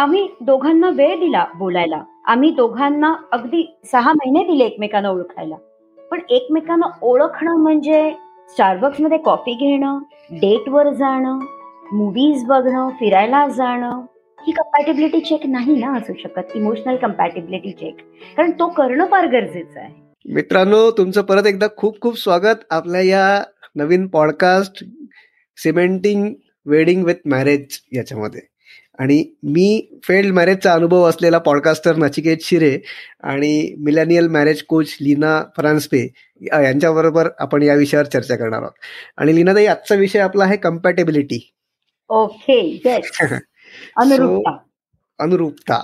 आम्ही दोघांना वेळ दिला बोलायला. आम्ही दोघांना अगदी सहा महिने दिले एकमेकांना ओळखायला. पण एकमेकांना ओळखणं म्हणजे स्टारबक्समध्ये कॉफी घेणं डेटवर जाणं मूवीज बघणं फिरायला जाणं ही कंपॅटेबिलिटी चेक नाही ना असू शकत. इमोशनल कम्पॅटेबिलिटी चेक कारण तो करणं फार गरजेचं आहे. मित्रांनो तुमचं परत एकदा खूप खूप स्वागत. आपल्या या नवीन podcast cementing wedding with marriage याच्यामध्ये. आणि मी फेल्ड मॅरेजचा अनुभव असलेला पॉडकास्टर नचिकेत शिरे आणि millennial marriage coach Leena Faranspe यांच्याबरोबर आपण या विषयावर चर्चा करणार आहोत. आणि लीनाताई आजचा विषय आपला आहे कम्पॅटेबिलिटी ओके अनुरूपता. अनुरूपता.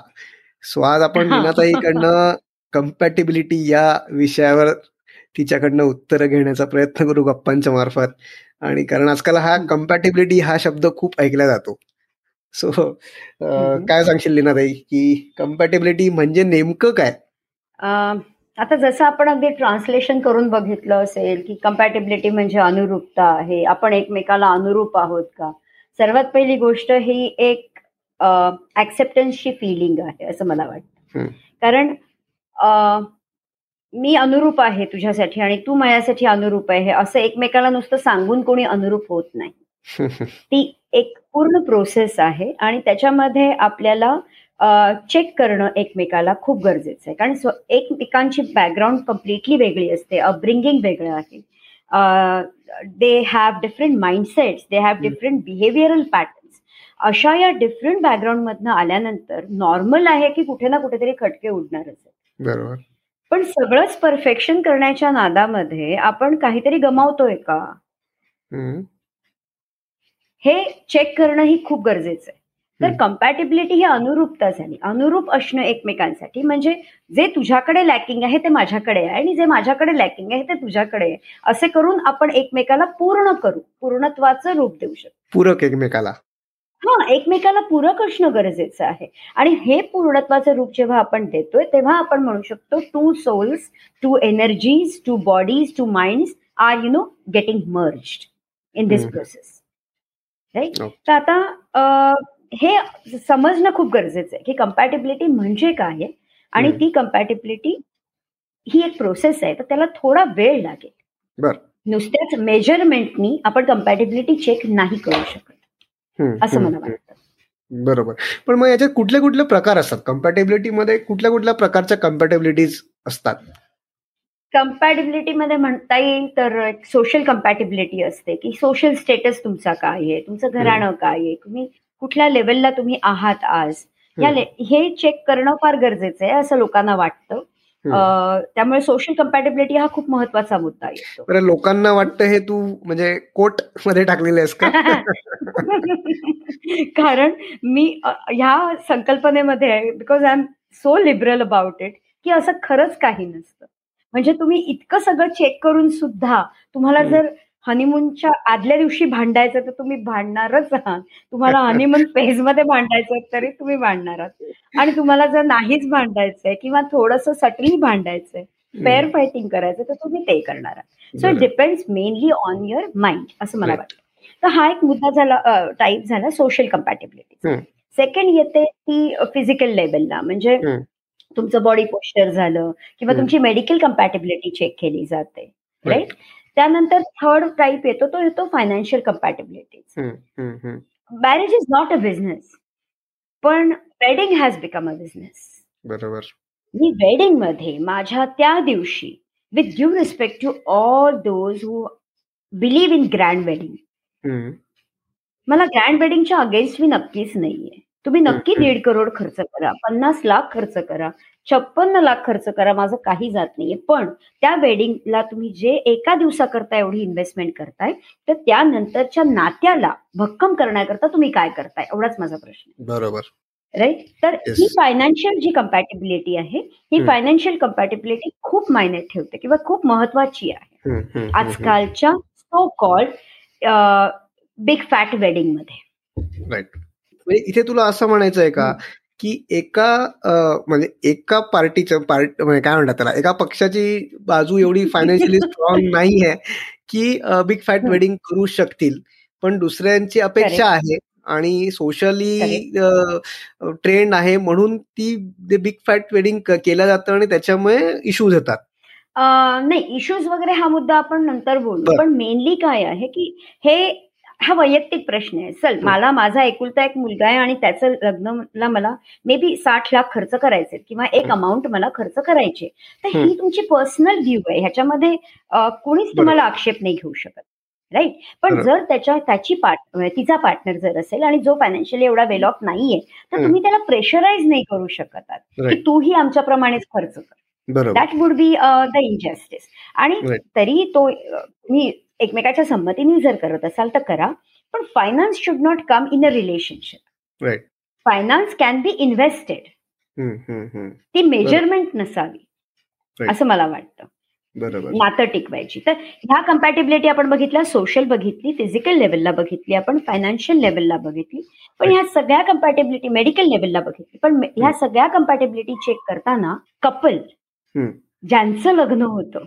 सो आज आपण लीनाताईकडनं कम्पॅटेबिलिटी या विषयावर तिच्याकडनं उत्तरं घेण्याचा प्रयत्न करू गप्पांच्या मार्फत. आणि कारण आजकाल हा कम्पॅटेबिलिटी हा शब्द खूप ऐकला जातो. सो काय सांगशील लीनाताई? की कम्पॅटेबिलिटी म्हणजे नेमकं काय? आता जसं आपण अगदी ट्रान्सलेशन करून बघितलं असेल की कम्पॅटेबिलिटी म्हणजे अनुरूपता आहे आपण एकमेकाला अनुरूप आहोत का? सर्वात पहिली गोष्ट ही एक ऍक्सेप्टन्सची फिलिंग आहे असं मला वाटतं. कारण मी अनुरूप आहे तुझ्यासाठी आणि तू माझ्यासाठी अनुरूप आहे असं एकमेकाला नुसतं सांगून कोणी अनुरूप होत नाही. ती एक प्रोसेस आहे आणि त्याच्यामध्ये आपल्याला चेक करणं एकमेकाला खूप गरजेचं आहे. कारण एकमेकांची बॅकग्राऊंड कम्प्लिटली वेगळी असते. अपब्रिंगिंग वेगळं आहे. They have different mindsets they have different behavioural patterns अशा या डिफरंट बॅकग्राऊंड मधनं आल्यानंतर नॉर्मल आहे की कुठे ना कुठेतरी खटके उडणारच आहे. बरोबर. पण सगळंच परफेक्शन करण्याच्या नादामध्ये आपण काहीतरी गमावतोय का? हे चेक करणं ही खूप गरजेचं आहे. तर कम्पॅटेबिलिटी ही अनुरूपता झाली. अनुरूप असणं एकमेकांसाठी. म्हणजे जे तुझ्याकडे लॅकिंग आहे ते माझ्याकडे आहे. आणि जे माझ्याकडे लॅकिंग आहे ते तुझ्याकडे आहे. असे करून आपण एकमेकाला पूर्ण करू. पूर्णत्वाचं रूप देऊ शकतो. पूरक एकमेकाला. हा एकमेकाला पूरक असणं गरजेचं आहे. आणि हे पूर्णत्वाचं रूप जेव्हा आपण देतोय तेव्हा आपण म्हणू शकतो two souls two energies two bodies two mind are you know getting merge in this process right? तर आता हे समजणं खूप गरजेचं आहे की कम्पॅटेबिलिटी म्हणजे काय आणि ती कम्पॅटेबिलिटी ही एक प्रोसेस आहे तर त्याला थोडा वेळ लागेल. नुसत्याच मेजरमेंटनी आपण कम्पॅटेबिलिटी चेक नाही करू शकत. असं मला वाटतं. बरोबर. पण मग याच्यात कुठले कुठले प्रकार असतात? कम्पॅटेबिलिटी मध्ये कुठल्या कुठल्या प्रकारच्या कम्पॅटेबिलिटीज असतात? कम्पॅटेबिलिटी मध्ये म्हणता येईल तर एक सोशल कम्पॅटेबिलिटी असते की सोशल स्टेटस तुमचा काय आहे? तुमचं घराणं काय आहे? तुम्ही कुठल्या लेवलला तुम्ही आहात आज? या हे चेक करणं फार गरजेचं आहे असं लोकांना वाटतं. त्यामुळे सोशल कम्पॅटेबिलिटी हा खूप महत्त्वाचा मुद्दा येतो लोकांना वाटतं हे तू म्हणजे कोटमध्ये टाकलेले आहेस का? कारण मी ह्या संकल्पनेमध्ये because I am so liberal about it की असं खरंच काही नसतं. म्हणजे तुम्ही इतकं सगळं चेक करून सुद्धा तुम्हाला जर हनीमूनच्या आदल्या दिवशी भांडायचं तर तुम्ही भांडणारच आहात. तुम्हाला हनीमून फेज मध्ये भांडायचं तरी तुम्ही भांडणार आहात. आणि तुम्हाला जर नाहीच भांडायचंय किंवा थोडस सटली भांडायचंय फेअर फायटिंग करायचं तर तुम्ही ते करणार आहात. So it depends mainly on your mind असं मला वाटतं. तर हा एक मुद्दा झाला टाईप झाला सोशल कम्पॅटेबिलिटी सेकंड येते ती फिजिकल लेवलला म्हणजे तुमचं बॉडी पोस्चर झालं किंवा तुमची मेडिकल कम्पॅटेबिलिटी चेक केली जाते राईट त्यानंतर थर्ड टाईप येतो तो येतो financial compatibility marriage is not a business पण wedding has become a business बरोबर. मी वेडिंगमध्ये माझ्या त्या दिवशी with due respect to all those who believe in grand wedding मला ग्रँड वेडिंगच्या अगेन्स्ट मी नक्कीच नाहीये. तुम्ही नक्की दीड करोड खर्च करा पन्नास लाख खर्च करा छप्पन्न लाख खर्च करा माझं काही जात नाहीये. पण त्या वेडिंगला तुम्ही जे एका दिवसाकरता एवढी इन्व्हेस्टमेंट करताय तर त्यानंतरच्या नात्याला भक्कम करण्याकरता तुम्ही काय करताय? एवढाच माझा प्रश्न बरोबर. राईट तर ही फायनान्शियल जी कम्पॅटेबिलिटी आहे ही फायनान्शियल कम्पॅटेबिलिटी खूप मायने ठेवते किंवा खूप महत्वाची आहे. आजकालच्या सो कॉल्ड बिग फॅट वेडिंगमध्ये. राईट म्हणजे इथे तुला असं म्हणायचं आहे का की एका म्हणजे एका पार्टीचं पार्ट म्हणजे काय म्हणतात त्याला एका पक्षाची बाजू एवढी फायनान्शियली स्ट्रॉंग नाही आहे की बिग फॅट वेडिंग करू शकतील. पण दुसऱ्यांची अपेक्षा आहे आणि सोशली ट्रेंड आहे म्हणून ती बिग फॅट वेडिंग केलं जातं आणि त्याच्यामुळे इश्यूज येतात. नाही इश्यूज वगैरे हा मुद्दा आपण नंतर बोलू. पण मेनली काय आहे की हे हा वैयक्तिक प्रश्न आहे चल मला माझा एकुलता एक मुलगा आहे आणि त्याचं लग्नला मला मे बी साठ लाख खर्च करायचे किंवा एक हं. अमाऊंट मला खर्च करायचे तर हं. ही तुमची पर्सनल व्ह्यू आहे ह्याच्यामध्ये कोणीच तुम्हाला आक्षेप नाही घेऊ शकत राईट पण. जर त्याच्या त्याची पार्ट तिचा पार्टनर जर असेल आणि जो फायनान्शियली एवढा वेल ऑफ नाहीये तर हं. तुम्ही त्याला प्रेशराईज नाही करू शकत की. तूही आमच्याप्रमाणेच खर्च कर that would be the injustice आणि. तरी तो तुम्ही एकमेकाच्या संमतीने जर करत असाल तर करा पण finance should not come in a relationship finance can be invested ती मेजरमेंट नसावी. असं मला वाटतं. बरोबर. नातं टिकवायची. तर ह्या कम्पॅटेबिलिटी आपण बघितल्या सोशल बघितली फिजिकल लेवलला बघितली आपण फायनान्शियल लेवलला बघितली पण ह्या सगळ्या कम्पॅटेबिलिटी मेडिकल लेवलला बघितली. पण ह्या सगळ्या कम्पॅटेबिलिटी चेक करताना कपल. ज्यांचं लग्न होतं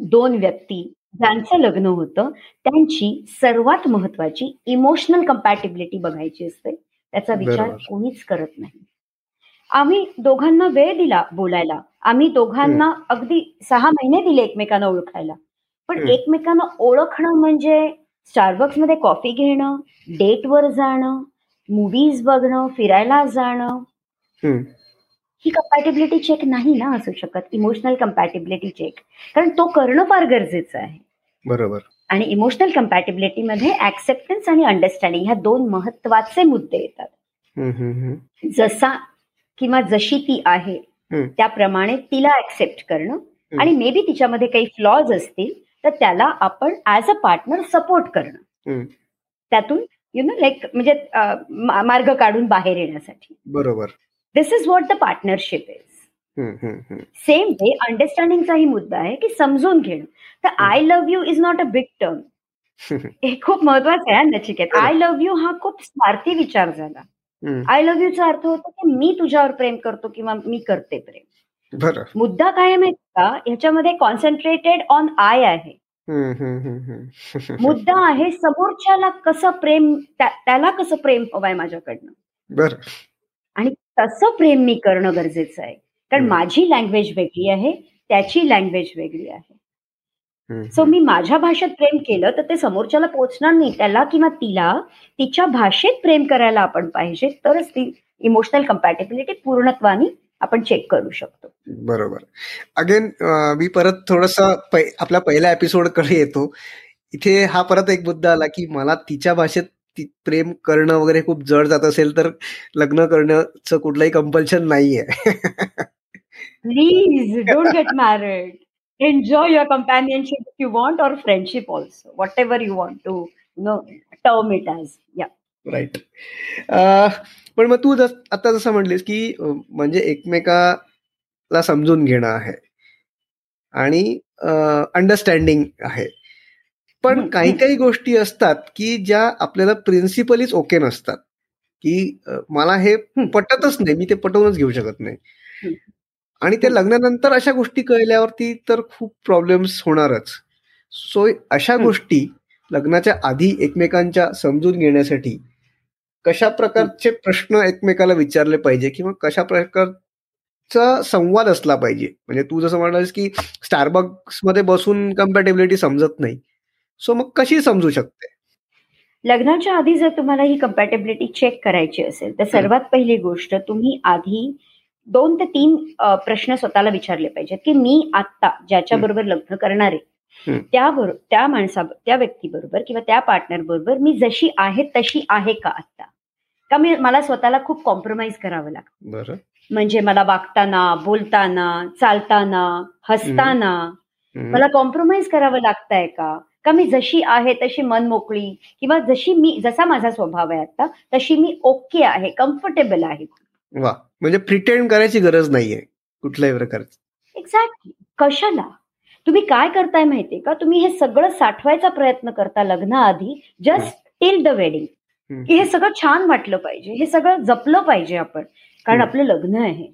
दोन व्यक्ती ज्यांचं लग्न होतं त्यांची सर्वात महत्वाची इमोशनल कम्पॅटेबिलिटी बघायची असते त्याचा विचार. कोणीच करत नाही आम्ही दोघांना वेळ दिला बोलायला आम्ही दोघांना अगदी सहा महिने दिले एकमेकांना ओळखायला पण. एकमेकांना ओळखणं म्हणजे स्टारबक्समध्ये कॉफी घेणं डेटवर जाणं मूवीज बघणं फिरायला जाणं. ही कम्पॅटेबिलिटी चेक नाही ना असू शकत. इमोशनल कम्पॅटेबिलिटी चेक कारण तो करणं फार गरजेचं आहे. बरोबर. आणि इमोशनल कम्पॅटेबिलिटीमध्ये ऍक्सेप्टन्स आणि अंडरस्टँडिंग ह्या दोन महत्त्वाचे मुद्दे येतात. जसा किंवा जशी ती आहे. त्याप्रमाणे तिला ऍक्सेप्ट करणं. आणि मे बी तिच्यामध्ये काही फ्लॉज असतील तर त्याला आपण ऍज अ पार्टनर सपोर्ट करणं. त्यातून यु नो लाईक म्हणजे मार्ग काढून बाहेर येण्यासाठी. बरोबर. This is what the partnership is. Same way अंडरस्टँडिंगचाही मुद्दा आहे की समजून घेणं. तर I love you is not a big term हे खूप महत्वाचं आहे नचिकेत. आय लव्ह यू हा खूप स्वार्थी विचार झाला. आय लव्ह यूचा अर्थ होतो की मी तुझ्यावर प्रेम करतो किंवा मी करते प्रेम. मुद्दा काय माहिती का? ह्याच्यामध्ये कॉन्सन्ट्रेटेड ऑन आय आहे. मुद्दा आहे समोरच्याला कसं प्रेम त्या- त्याला कसं प्रेम हवंय माझ्याकडनं. बरं. आणि तसं प्रेम मी करणं गरजेचं आहे. कारण. माझी लँग्वेज वेगळी आहे त्याची लँग्वेज वेगळी आहे. सो मी माझ्या भाषेत प्रेम केलं तर ते समोरच्याला पोहोचणार नाही. त्याला किंवा तिला तिच्या भाषेत प्रेम करायला आपण पाहिजे तरच ती इमोशनल कम्पॅटेबिलिटी पूर्णत्वाने आपण चेक करू शकतो. बरोबर. अगेन मी परत थोडस आपल्या पहिल्या एपिसोडकडे येतो. इथे हा परत एक मुद्दा आला की मला तिच्या भाषेत प्रेम करणं वगैरे खूप जड जात असेल तर लग्न करण्याचं कुठलंही कंपल्शन नाहीये. Please don't get married enjoy your companionship you want or friendship also whatever you want to no term it as या राईट पण मग तू जस आता जसं म्हणलीस की म्हणजे एकमेकाला समजून घेणं आहे. आणि अंडरस्टँडिंग आहे. पण काही. काही गोष्टी असतात की ज्या आपल्याला प्रिन्सिपलीच ओके नसतात की मला हे. पटतच नाही मी ते पटवूनच घेऊ शकत नाही. आणि ते. लग्नानंतर अशा गोष्टी कळल्यावरती तर खूप प्रॉब्लेम्स होणारच सो अशा. गोष्टी लग्नाच्या आधी एकमेकांच्या समजून घेण्यासाठी कशा प्रकारचे प्रश्न एकमेकाला विचारले पाहिजे किंवा कशा प्रकारचा संवाद असला पाहिजे म्हणजे तू जसं म्हणालीस की स्टारबक्समध्ये बसून कम्पॅटेबिलिटी समजत नाही सो मग कशी समजू शकते? लग्नाच्या आधी जर तुम्हाला ही कम्पॅटेबिलिटी चेक करायची असेल तर सर्वात पहिली गोष्ट तुम्ही आधी दोन ते तीन प्रश्न स्वतःला विचारले पाहिजेत की मी आत्ता ज्याच्याबरोबर लग्न करणार आहे. त्याबरोबर त्या माणसा त्या व्यक्तीबरोबर किंवा त्या पार्टनर बरोबर मी जशी आहे तशी आहे का आत्ता? का मी मला स्वतःला खूप कॉम्प्रोमाइज करावं लागतं? म्हणजे मला वागताना बोलताना चालताना हसताना मला कॉम्प्रोमाइज करावं लागतंय का? का मी जशी आहे तशी मन मोकळी किंवा जशी मी जसा माझा स्वभाव आहे आता तशी मी ओके आहे कम्फर्टेबल आहे. वा म्हणजे प्रिटेंड करायची गरज नाहीये कुठल्याही प्रकारची. एक्झॅक्टली कशाला? तुम्ही काय करताय माहितीये का? तुम्ही हे सगळं साठवायचा प्रयत्न करता लग्नाआधी जस्ट टिल द वेडिंग. की हे सगळं छान वाटलं पाहिजे हे सगळं जपलं पाहिजे आपण कारण. आपलं लग्न आहे.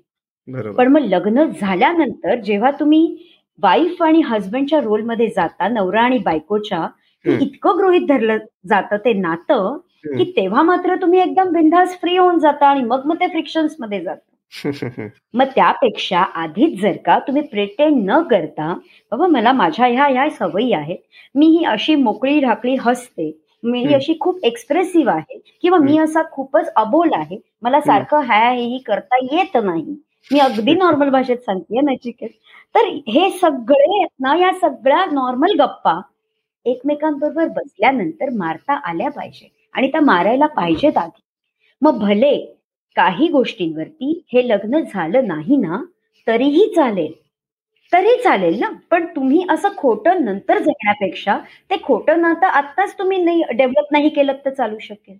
पण मग लग्न झाल्यानंतर जेव्हा तुम्ही वाईफ आणि हजबंडच्या रोलमध्ये जाता नवरा आणि बायकोच्या. इतकं गृहित धरलं जातं ते नातं की तेव्हा मात्र तुम्ही एकदम बिंदास फ्री होऊन जाता आणि मग मग ते फ्रिक्शन्समध्ये जात. मग त्यापेक्षा आधीच जर का तुम्ही प्रिटेंड न करता बाबा मला माझ्या ह्या ह्या सवयी आहेत मी ही अशी मोकळी ढाकळी हसते मी ही अशी खूप एक्सप्रेसिव्ह आहे किंवा मी असा खूपच अबोल आहे मला सारखं ह्या ही करता येत नाही. मी अगदी नॉर्मल भाषेत सांगते नचिकेत तर हे सगळे ना या सगळ्या नॉर्मल गप्पा एकमेकांबरोबर बसल्यानंतर मारता आल्या पाहिजे आणि त्या मारायला पाहिजेत आधी. मग भले काही गोष्टींवरती हे लग्न झालं नाही ना तरीही चालेल. तरी चालेल ना पण तुम्ही असं खोटं नंतर जगण्यापेक्षा ते खोटं नातं आत्ताच तुम्ही नाही डेव्हलप नाही केलं तर चालू शकेल.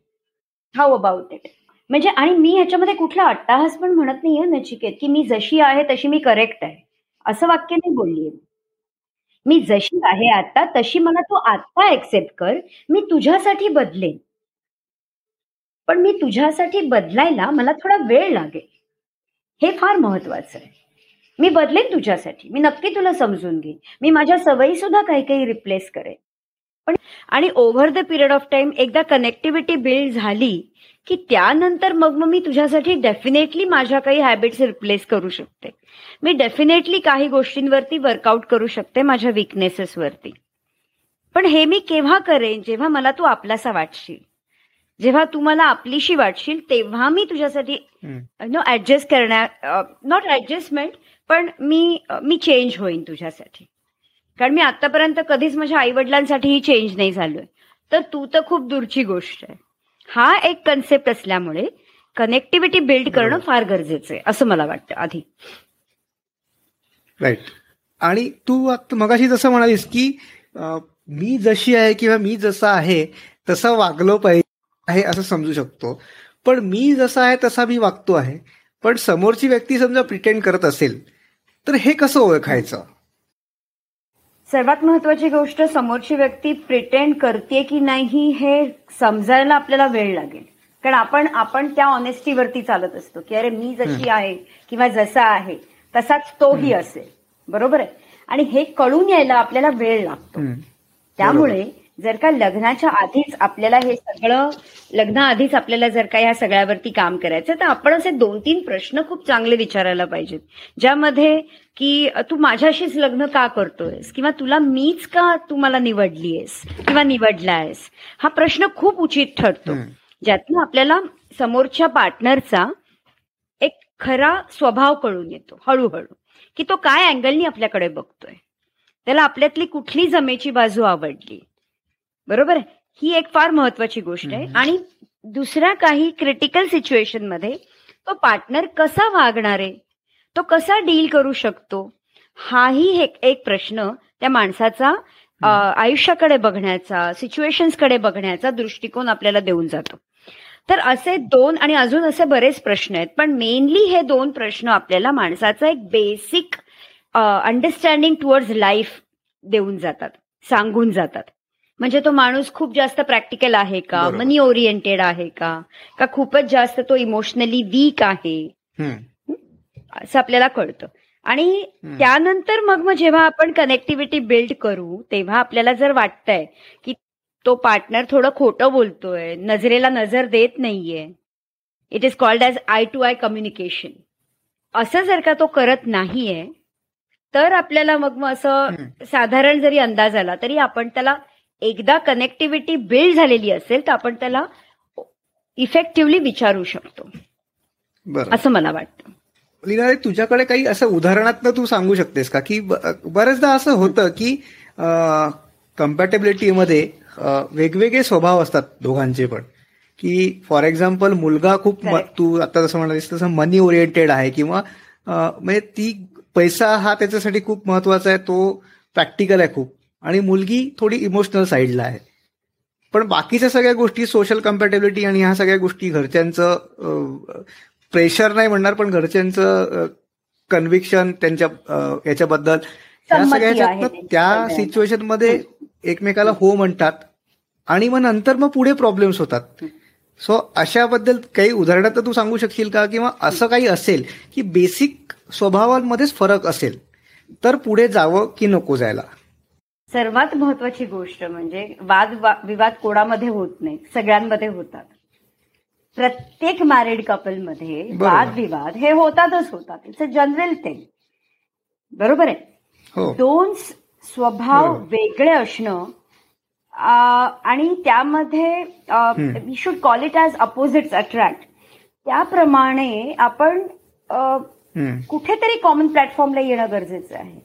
हाऊ अबाउट इट म्हणजे आणि मी ह्याच्यामध्ये कुठला अट्टाहास पण म्हणत नाहीये नचिकेत की मी जशी आहे तशी मी करेक्ट आहे. असं वाक्य नाही बोललीये मी. जशी आहे आता तशी मला तू आता एक्सेप्ट कर मी तुझ्यासाठी बदलेन. पण मी तुझ्यासाठी बदलायला मला थोडा वेळ लागेल. हे फार महत्वाचं आहे. मी बदलेन तुझ्यासाठी. मी नक्की तुला समजून घेईन. मी माझ्या सवयी सुद्धा काही काही रिप्लेस करेन. पण आणि over the period of time एकदा कनेक्टिव्हिटी बिल्ड झाली की त्यानंतर मग मग मी तुझ्यासाठी डेफिनेटली माझ्या काही हॅबिट्स रिप्लेस करू शकते. मी डेफिनेटली काही गोष्टींवरती वर्कआउट करू शकते माझ्या विकनेसेसवरती पण हे मी केव्हा करेन? जेव्हा मला तू आपलासा वाटशील. जेव्हा तू मला आपलीशी वाटशील तेव्हा मी तुझ्यासाठी नो ऍडजस्ट करण्या नॉट ऍडजस्टमेंट पण मी मी चेंज होईन तुझ्यासाठी. कारण मी आतापर्यंत कधीच माझ्या आई वडिलांसाठीही चेंज नाही झालोय. तर तू तर खूप दूरची गोष्ट आहे. हा एक कन्सेप्ट असल्यामुळे कनेक्टिव्हिटी बिल्ड करणं फार गरजेचं आहे असं मला वाटतं. आधी. राईट आणि तू मगाशी जसं म्हणालीस की मी जशी आहे किंवा मी जसा आहे तसं वागलो पाहिजे आहे असं समजू शकतो. पण मी जसा आहे तसा मी वागतो आहे. पण समोरची व्यक्ती समजा प्रिटेंड करत असेल तर हे कसं ओळखायचं? सर्वात महत्वाची गोष्ट समोरची व्यक्ती प्रिटेंड करते की नाही हे समजायला आपल्याला वेळ लागेल. कारण आपण आपण त्या ऑनेस्टीवरती चालत असतो की अरे मी जशी आहे किंवा जसा आहे तसाच तोही असेल. बरोबर आहे? आणि हे कळून यायला आपल्याला वेळ लागतो. त्यामुळे जर का लग्नाच्या आधीच आपल्याला हे सगळं लग्नाआधीच आपल्याला जर का ह्या सगळ्यावरती काम करायचं तर आपण असे दोन तीन प्रश्न खूप चांगले विचारायला पाहिजेत. ज्यामध्ये की तू माझ्याशीच लग्न का करतोयस? किंवा तुला मीच का तू मला निवडलीयस? किंवा निवडला आहेस हा प्रश्न खूप उचित ठरतो. ज्यातून आपल्याला समोरच्या पार्टनरचा एक खरा स्वभाव कळून येतो हळूहळू की तो काय अँगलनी आपल्याकडे बघतोय. त्याला आपल्यातली कुठली जमेची बाजू आवडली? बरोबर ही एक फार महत्वाची गोष्ट आहे. आणि दुसऱ्या काही क्रिटिकल सिच्युएशनमध्ये तो पार्टनर कसा वागणार? आहे तो कसा डील करू शकतो? हाही एक प्रश्न त्या माणसाचा आयुष्याकडे बघण्याचा सिच्युएशन्सकडे बघण्याचा दृष्टिकोन आपल्याला देऊन जातो. तर असे दोन आणि अजून असे बरेच प्रश्न आहेत. पण मेनली हे दोन प्रश्न आपल्याला माणसाचं एक बेसिक अंडरस्टँडिंग टुवर्ड्स लाईफ देऊन जातात सांगून जातात. म्हणजे तो माणूस खूप जास्त प्रॅक्टिकल आहे का? मनी ओरिएंटेड आहे का? का खूपच जास्त तो इमोशनली वीक आहे? असं आपल्याला कळतं. आणि त्यानंतर मग मग जेव्हा आपण कनेक्टिव्हिटी बिल्ड करू तेव्हा आपल्याला जर वाटतंय की तो पार्टनर थोडं खोटं बोलतोय नजरेला नजर देत नाहीये it is called as eye to eye communication असं जर का तो करत नाहीये तर आपल्याला मग मग असं साधारण जरी अंदाज आला तरी आपण त्याला एकदा कनेक्टिव्हिटी बिल्ड झालेली असेल तर आपण त्याला इफेक्टिव्हली विचारू शकतो. असं मला वाटतं. लीना तुझ्याकडे काही असं उदाहरणात तू सांगू शकतेस का? की बरेचदा असं होतं की कम्पॅटेबिलिटीमध्ये वेगवेगळे स्वभाव असतात दोघांचे पण. की फॉर एक्झाम्पल मुलगा खूप तू आता जसं म्हणालीस तसं मनी ओरिएंटेड आहे किंवा म्हणजे ती पैसा हा त्याच्यासाठी खूप महत्त्वाचा आहे तो प्रॅक्टिकल आहे खूप. आणि मुलगी थोडी इमोशनल साईडला आहे. पण बाकीच्या सगळ्या गोष्टी सोशल कम्पॅटेबिलिटी आणि ह्या सगळ्या गोष्टी घरच्यांचं प्रेशर नाही म्हणणार पण घरच्यांचं कन्व्हिक्शन त्यांच्या याच्याबद्दल ह्या त्या सिच्युएशनमध्ये एकमेकाला हो म्हणतात आणि मग नंतर मग पुढे प्रॉब्लेम्स होतात. सो अशाबद्दल काही उदाहरणं तर तू सांगू शकशील का? किंवा असं काही असेल की बेसिक स्वभावांमध्येच फरक असेल तर पुढे जावं की नको जायला? सर्वात महत्वाची गोष्ट म्हणजे वाद विवाद कोणामध्ये होत नाही सगळ्यांमध्ये होतात. प्रत्येक मॅरिड कपलमध्ये वाद विवाद हे होतातच होतात. इट्स अ जनरल थिंग बरोबर आहे? हो. दोन स्वभाव वेगळे असणं आणि त्यामध्ये we should call it as opposites attract त्याप्रमाणे आपण कुठेतरी कॉमन प्लॅटफॉर्मला येणं गरजेचं आहे.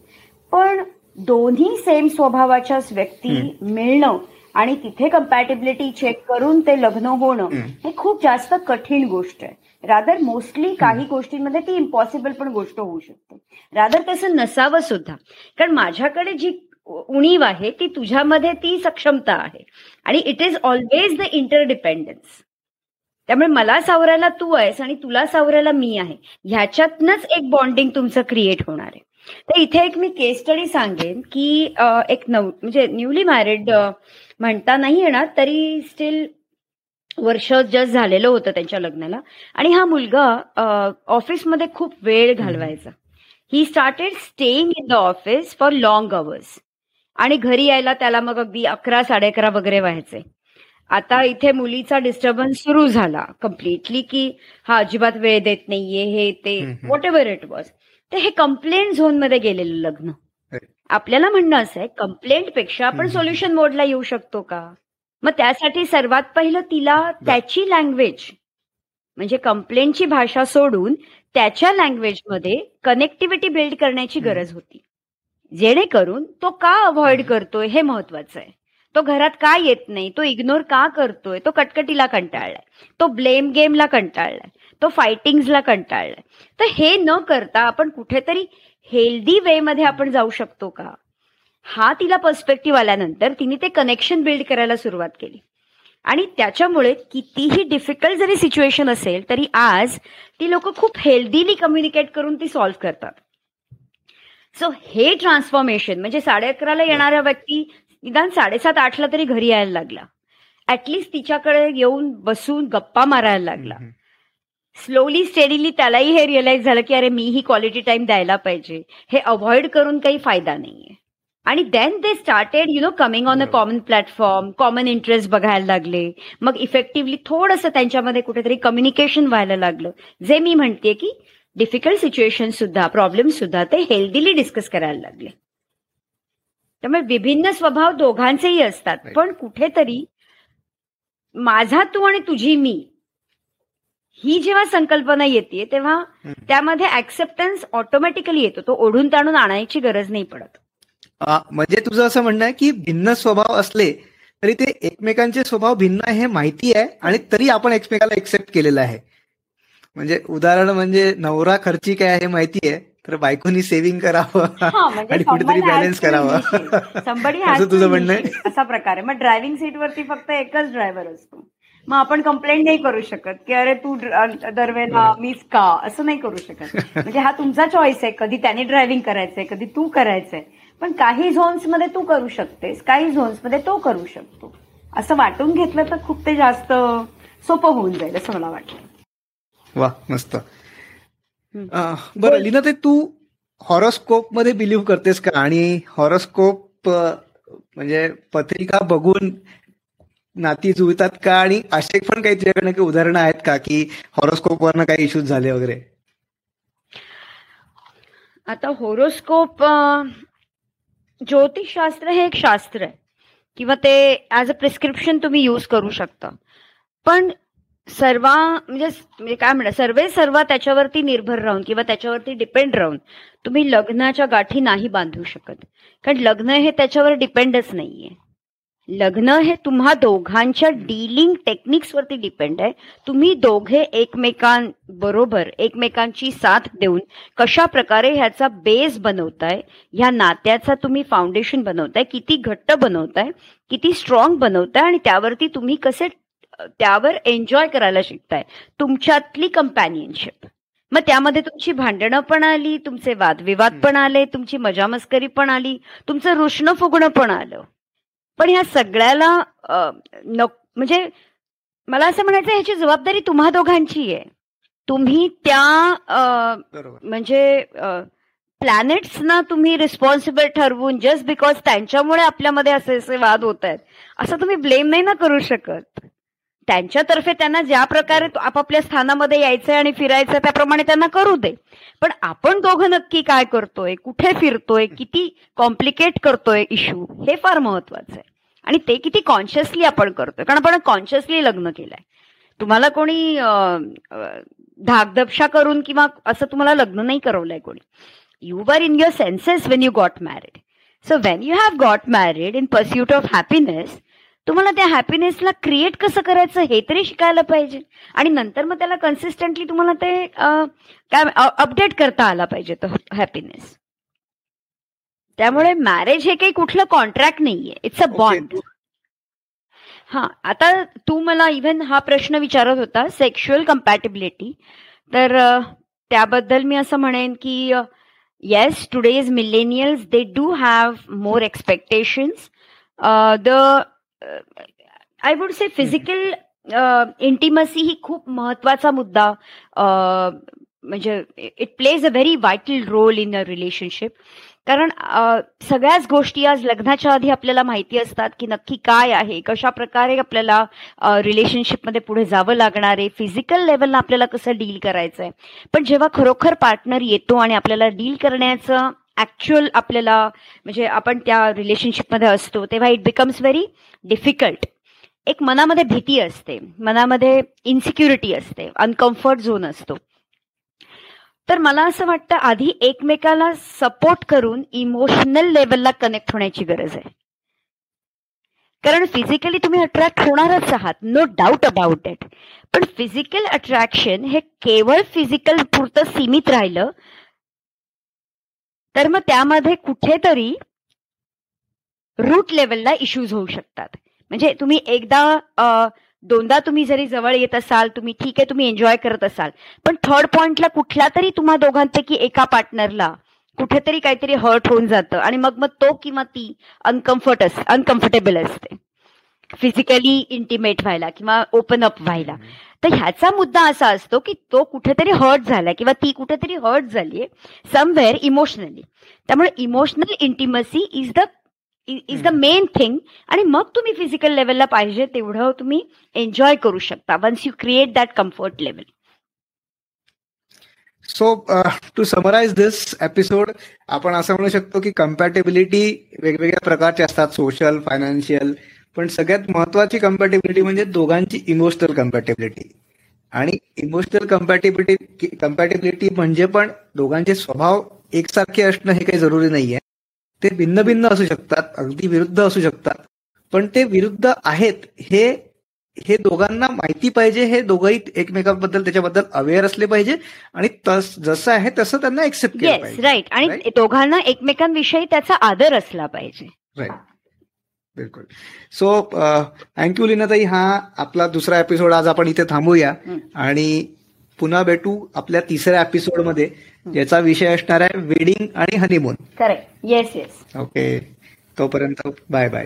पण दोन्ही सेम स्वभावाच्याच व्यक्ती मिळणं आणि तिथे कम्पॅटेबिलिटी चेक करून ते लग्न होणं हे खूप जास्त कठीण गोष्ट आहे. रादर मोस्टली काही गोष्टींमध्ये ती इम्पॉसिबल पण गोष्ट होऊ शकते. रादर तसं नसावं सुद्धा. कारण माझ्याकडे जी उणीव आहे ती तुझ्यामध्ये ती सक्षमता आहे. आणि it is always the interdependence त्यामुळे मला सावरायला तू आहेस आणि तुला सावरायला मी आहे. ह्याच्यातनच एक बॉन्डिंग तुमचं क्रिएट होणार आहे. तर इथे एक मी केस स्टडी सांगेन की एक नव म्हणजे न्यूली मॅरिड म्हणता नाही येणार तरी स्टील वर्ष जस्ट झालेलं होतं त्यांच्या लग्नाला. आणि हा मुलगा ऑफिसमध्ये खूप वेळ घालवायचा. He started staying in the office for long hours आणि घरी यायला त्याला मग अगदी अकरा साडे अकरा वगैरे व्हायचे. आता इथे मुलीचा डिस्टर्बन्स सुरू झाला कम्प्लिटली की हा अजिबात वेळ देत नाहीये हे ते वॉट एव्हर इट वॉज तर हे कंप्लेंट झोनमध्ये गेलेलं लग्न. आपल्याला म्हणणं असं आहे कंप्लेंटपेक्षा आपण सोल्युशन मोडला येऊ शकतो का? मग त्यासाठी सर्वात पहिलं तिला त्याची लँग्वेज म्हणजे कंप्लेंटची भाषा सोडून त्याच्या लँग्वेजमध्ये कनेक्टिव्हिटी बिल्ड करण्याची गरज होती. जेणेकरून तो का अवॉइड करतोय हे महत्वाचं आहे. तो घरात का येत नाही तो इग्नोर का करतोय तो कटकटीला कंटाळलाय तो ब्लेम गेमला कंटाळलाय. तो फायटिंगला कंटाळलाय. तर हे न करता आपण कुठेतरी हेल्दी वे मध्ये आपण जाऊ शकतो का? हा तिला पर्स्पेक्टिव्ह आल्यानंतर तिने ते कनेक्शन बिल्ड करायला सुरुवात केली. आणि त्याच्यामुळे कितीही डिफिकल्ट जरी सिच्युएशन असेल तरी आज ती लोक खूप हेल्दीली कम्युनिकेट करून ती सॉल्व्ह करतात. सो हे ट्रान्सफॉर्मेशन म्हणजे साडे अकराला येणाऱ्या व्यक्ती निदान साडेसात आठला तरी घरी यायला लागला. ऍटलिस्ट तिच्याकडे येऊन बसून गप्पा मारायला लागला. स्लोली स्टेडीली त्यालाही हे रिअलाइज झालं की अरे मी ही क्वालिटी टाइम द्यायला पाहिजे. हे अवॉइड करून काही फायदा नाहीये. आणि then they started you know coming on a common platform common interest बघायला लागले. मग इफेक्टिव्हली थोडंसं त्यांच्यामध्ये कुठेतरी कम्युनिकेशन व्हायला लागलं. जे मी म्हणते की डिफिकल्ट सिच्युएशन सुद्धा प्रॉब्लेम सुद्धा ते हेल्दीली डिस्कस करायला लागले. त्यामुळे विभिन्न स्वभाव दोघांचेही असतात. पण कुठेतरी माझा तू आणि तुझी मी ही जेव्हा संकल्पना येते तेव्हा त्यामध्ये ऍक्सेप्टन्स ऑटोमॅटिकली येतो. तो ओढून ताणून आणायची गरज नाही पडत. म्हणजे तुझं असं म्हणणं आहे की भिन्न स्वभाव असले तरी ते एकमेकांचे स्वभाव भिन्न आहे हे माहिती आहे आणि तरी आपण एकमेकाला एक्सेप्ट केलेलं आहे. म्हणजे उदाहरण म्हणजे नवरा खर्ची काय आहे माहिती आहे तर बायकोनी सेव्हिंग करावं म्हणजे आणि कुठेतरी बॅलन्स करावं. असं तुझं म्हणणं आहे? असा प्रकार आहे. मग ड्रायव्हिंग सीटवरती फक्त एकच ड्रायव्हर असतो. मग आपण कंप्लेंट नाही करू शकत की अरे तू दरवेळेला मीच का? असं नाही करू शकत. म्हणजे हा तुमचा चॉईस आहे. कधी त्याने ड्रायव्हिंग करायचंय कधी तू करायचंय. पण काही झोन्समध्ये तू करू शकतेस. काही झोन्समध्ये तो करू शकतो. असं वाटून घेतलं तर खूप ते जास्त सोपं होऊन जाईल असं मला वाटतं. वा मस्त. बरं लिना ते तू हॉरोस्कोपमध्ये बिलीव्ह करतेस का? आणि हॉरोस्कोप म्हणजे पत्रिका बघून नाती जुळतात का? आणि असे पण काही तुझ्याकडनं काही उदाहरणं आहेत का की हॉरोस्कोप वरनं काही इश्यूज झाले वगैरे? आता होरोस्कोप ज्योतिषशास्त्र हे एक शास्त्र आहे. किंवा ते ऍज अ प्रिस्क्रिप्शन तुम्ही यूज करू शकता. पण सर्व म्हणजे म्हणजे काय म्हणा सर्वे सर्व त्याच्यावरती निर्भर राहून किंवा त्याच्यावरती डिपेंड राहून तुम्ही लग्नाच्या गाठी नाही बांधू शकत. कारण लग्न हे त्याच्यावर डिपेंडच नाहीये. लग्न हे तुम्हा दोघांच्या डीलिंग टेक्निक्सवरती डिपेंड आहे. तुम्ही दोघे एकमेकांबरोबर एकमेकांची साथ देऊन कशा प्रकारे ह्याचा बेस बनवताय ह्या नात्याचा तुम्ही फाउंडेशन बनवताय किती घट्ट बनवताय किती स्ट्रॉंग बनवताय आणि त्यावरती तुम्ही कसे त्यावर एन्जॉय करायला शिकताय. तुमच्यातली कंपॅनियनशिप मग त्यामध्ये तुमची भांडणं पण आली तुमचे वादविवाद पण आले तुमची मजामस्करी पण आली तुमचं रुष्ण फुगणं पण आलं. पण ह्या सगळ्याला म्हणजे मला असं म्हणायचं ह्याची जबाबदारी तुम्हा दोघांची आहे. तुम्ही त्या म्हणजे प्लॅनेट्सना तुम्ही रिस्पॉन्सिबल ठरवून जस्ट बिकॉज त्यांच्यामुळे आपल्यामध्ये असे असे वाद होत आहेत असं तुम्ही ब्लेम नाही ना करू शकत? त्यांच्यातर्फे त्यांना ज्या प्रकारे आपापल्या स्थानामध्ये यायचंय आणि फिरायचं त्याप्रमाणे त्यांना करू दे. पण आपण दोघं नक्की काय करतोय कुठे फिरतोय किती कॉम्प्लिकेट करतोय इश्यू हे फार महत्वाचं आहे. आणि ते किती कॉन्शियसली आपण करतोय. कारण आपण कॉन्शियसली लग्न केलंय. तुम्हाला कोणी धाकधपशा करून किंवा असं तुम्हाला लग्न नाही करवलंय कोणी. You were in your senses when you got married so when you have got married in pursuit of happiness तुम्हाला त्या हॅपीनेसला क्रिएट कसं करायचं हे तरी शिकायला पाहिजे. आणि नंतर मग त्याला कन्सिस्टंटली तुम्हाला ते काय अपडेट करता आला पाहिजे तो हॅपीनेस त्यामुळे मॅरेज हे काही कुठलं कॉन्ट्रॅक्ट नाहीये. इट्स अ बॉन्ड हा आता तू मला इव्हन हा प्रश्न विचारत होता सेक्शुअल कम्पॅटेबिलिटी तर त्याबद्दल मी असं म्हणेन की yes today's millennials they do have more expectations the I would say physical intimacy ही खूप महत्त्वाचा मुद्दा. म्हणजे it plays a very vital role in a relationship कारण सगळ्याच गोष्टी आज लग्नाच्या आधी आपल्याला माहिती असतात की नक्की काय आहे कशा प्रकारे आपल्याला रिलेशनशिपमध्ये पुढे जावं लागणार आहे फिजिकल लेवलला आपल्याला कसं डील करायचं आहे पण जेव्हा खरोखर पार्टनर येतो आणि आपल्याला डील करण्याचं ऍक्च्युअल आपल्याला म्हणजे आपण त्या रिलेशनशिपमध्ये असतो तेव्हा इट बिकम्स व्हेरी डिफिकल्ट एक मनामध्ये भीती असते मनामध्ये इन्सिक्युरिटी असते अनकम्फर्ट झोन असतो. तर मला असं वाटतं आधी एकमेकाला सपोर्ट करून इमोशनल लेवलला कनेक्ट होण्याची गरज आहे. कारण फिजिकली तुम्ही अट्रॅक्ट होणारच आहात नो डाऊट अबाउट इट पण फिजिकल अट्रॅक्शन हे केवळ फिजिकल पुरतं सीमित राहिलं तर मग त्यामध्ये कुठेतरी रूट लेवलला इश्यूज होऊ शकतात. म्हणजे तुम्ही एकदा दोनदा तुम्ही जरी जवळ येत असाल तुम्ही ठीक आहे तुम्ही एन्जॉय करत असाल पण थर्ड पॉइंटला कुठल्या तरी तुम्हा दोघांपैकी एका पार्टनरला कुठेतरी काहीतरी हर्ट होऊन जातं आणि मग मग तो किंवा ती अनकम्फर्ट अस अनकम्फर्टेबल असते. फिजिकली इंटिमेट व्हायला किंवा ओपन अप व्हायला. तर ह्याचा मुद्दा असा असतो की तो कुठेतरी हर्ट झाला किंवा ती कुठेतरी हर्ट झालीये समवेअर इमोशनली त्यामुळे emotional intimacy is the is the main thing आणि मग तुम्ही फिजिकल लेवलला पाहिजे तेवढं तुम्ही एन्जॉय करू शकता once you create that comfort level so to summarise this episode आपण असं म्हणू शकतो की कम्पॅटेबिलिटी वेगवेगळ्या प्रकारचे असतात सोशल फायनान्शियल पण सगळ्यात महत्वाची कम्पॅटेबिलिटी म्हणजे दोघांची इमोशनल कम्पॅटेबिलिटी आणि इमोशनल कम्पॅटेबिलिटी कम्पॅटेबिलिटी म्हणजे पण दोघांचे स्वभाव एकसारखे असणं हे काही जरुरी नाहीये. ते भिन्न भिन्न असू शकतात अगदी विरुद्ध असू शकतात. पण ते विरुद्ध आहेत हे हे दोघांना माहिती पाहिजे हे दोघंही एकमेकांबद्दल त्याच्याबद्दल अवेअर असले पाहिजे आणि तस जसं आहे तसं त्यांना एक्सेप्ट केलं पाहिजे राईट आणि दोघांना एकमेकांविषयी त्याचा आदर असला पाहिजे. राईट बिलकुल. सो थँक्यू लिनाताई हा आपला दुसरा एपिसोड आज आपण इथे थांबूया. आणि पुन्हा भेटू आपल्या तिसऱ्या एपिसोडमध्ये याचा विषय असणार आहे वेडिंग आणि honeymoon correct yes yes okay तोपर्यंत बाय बाय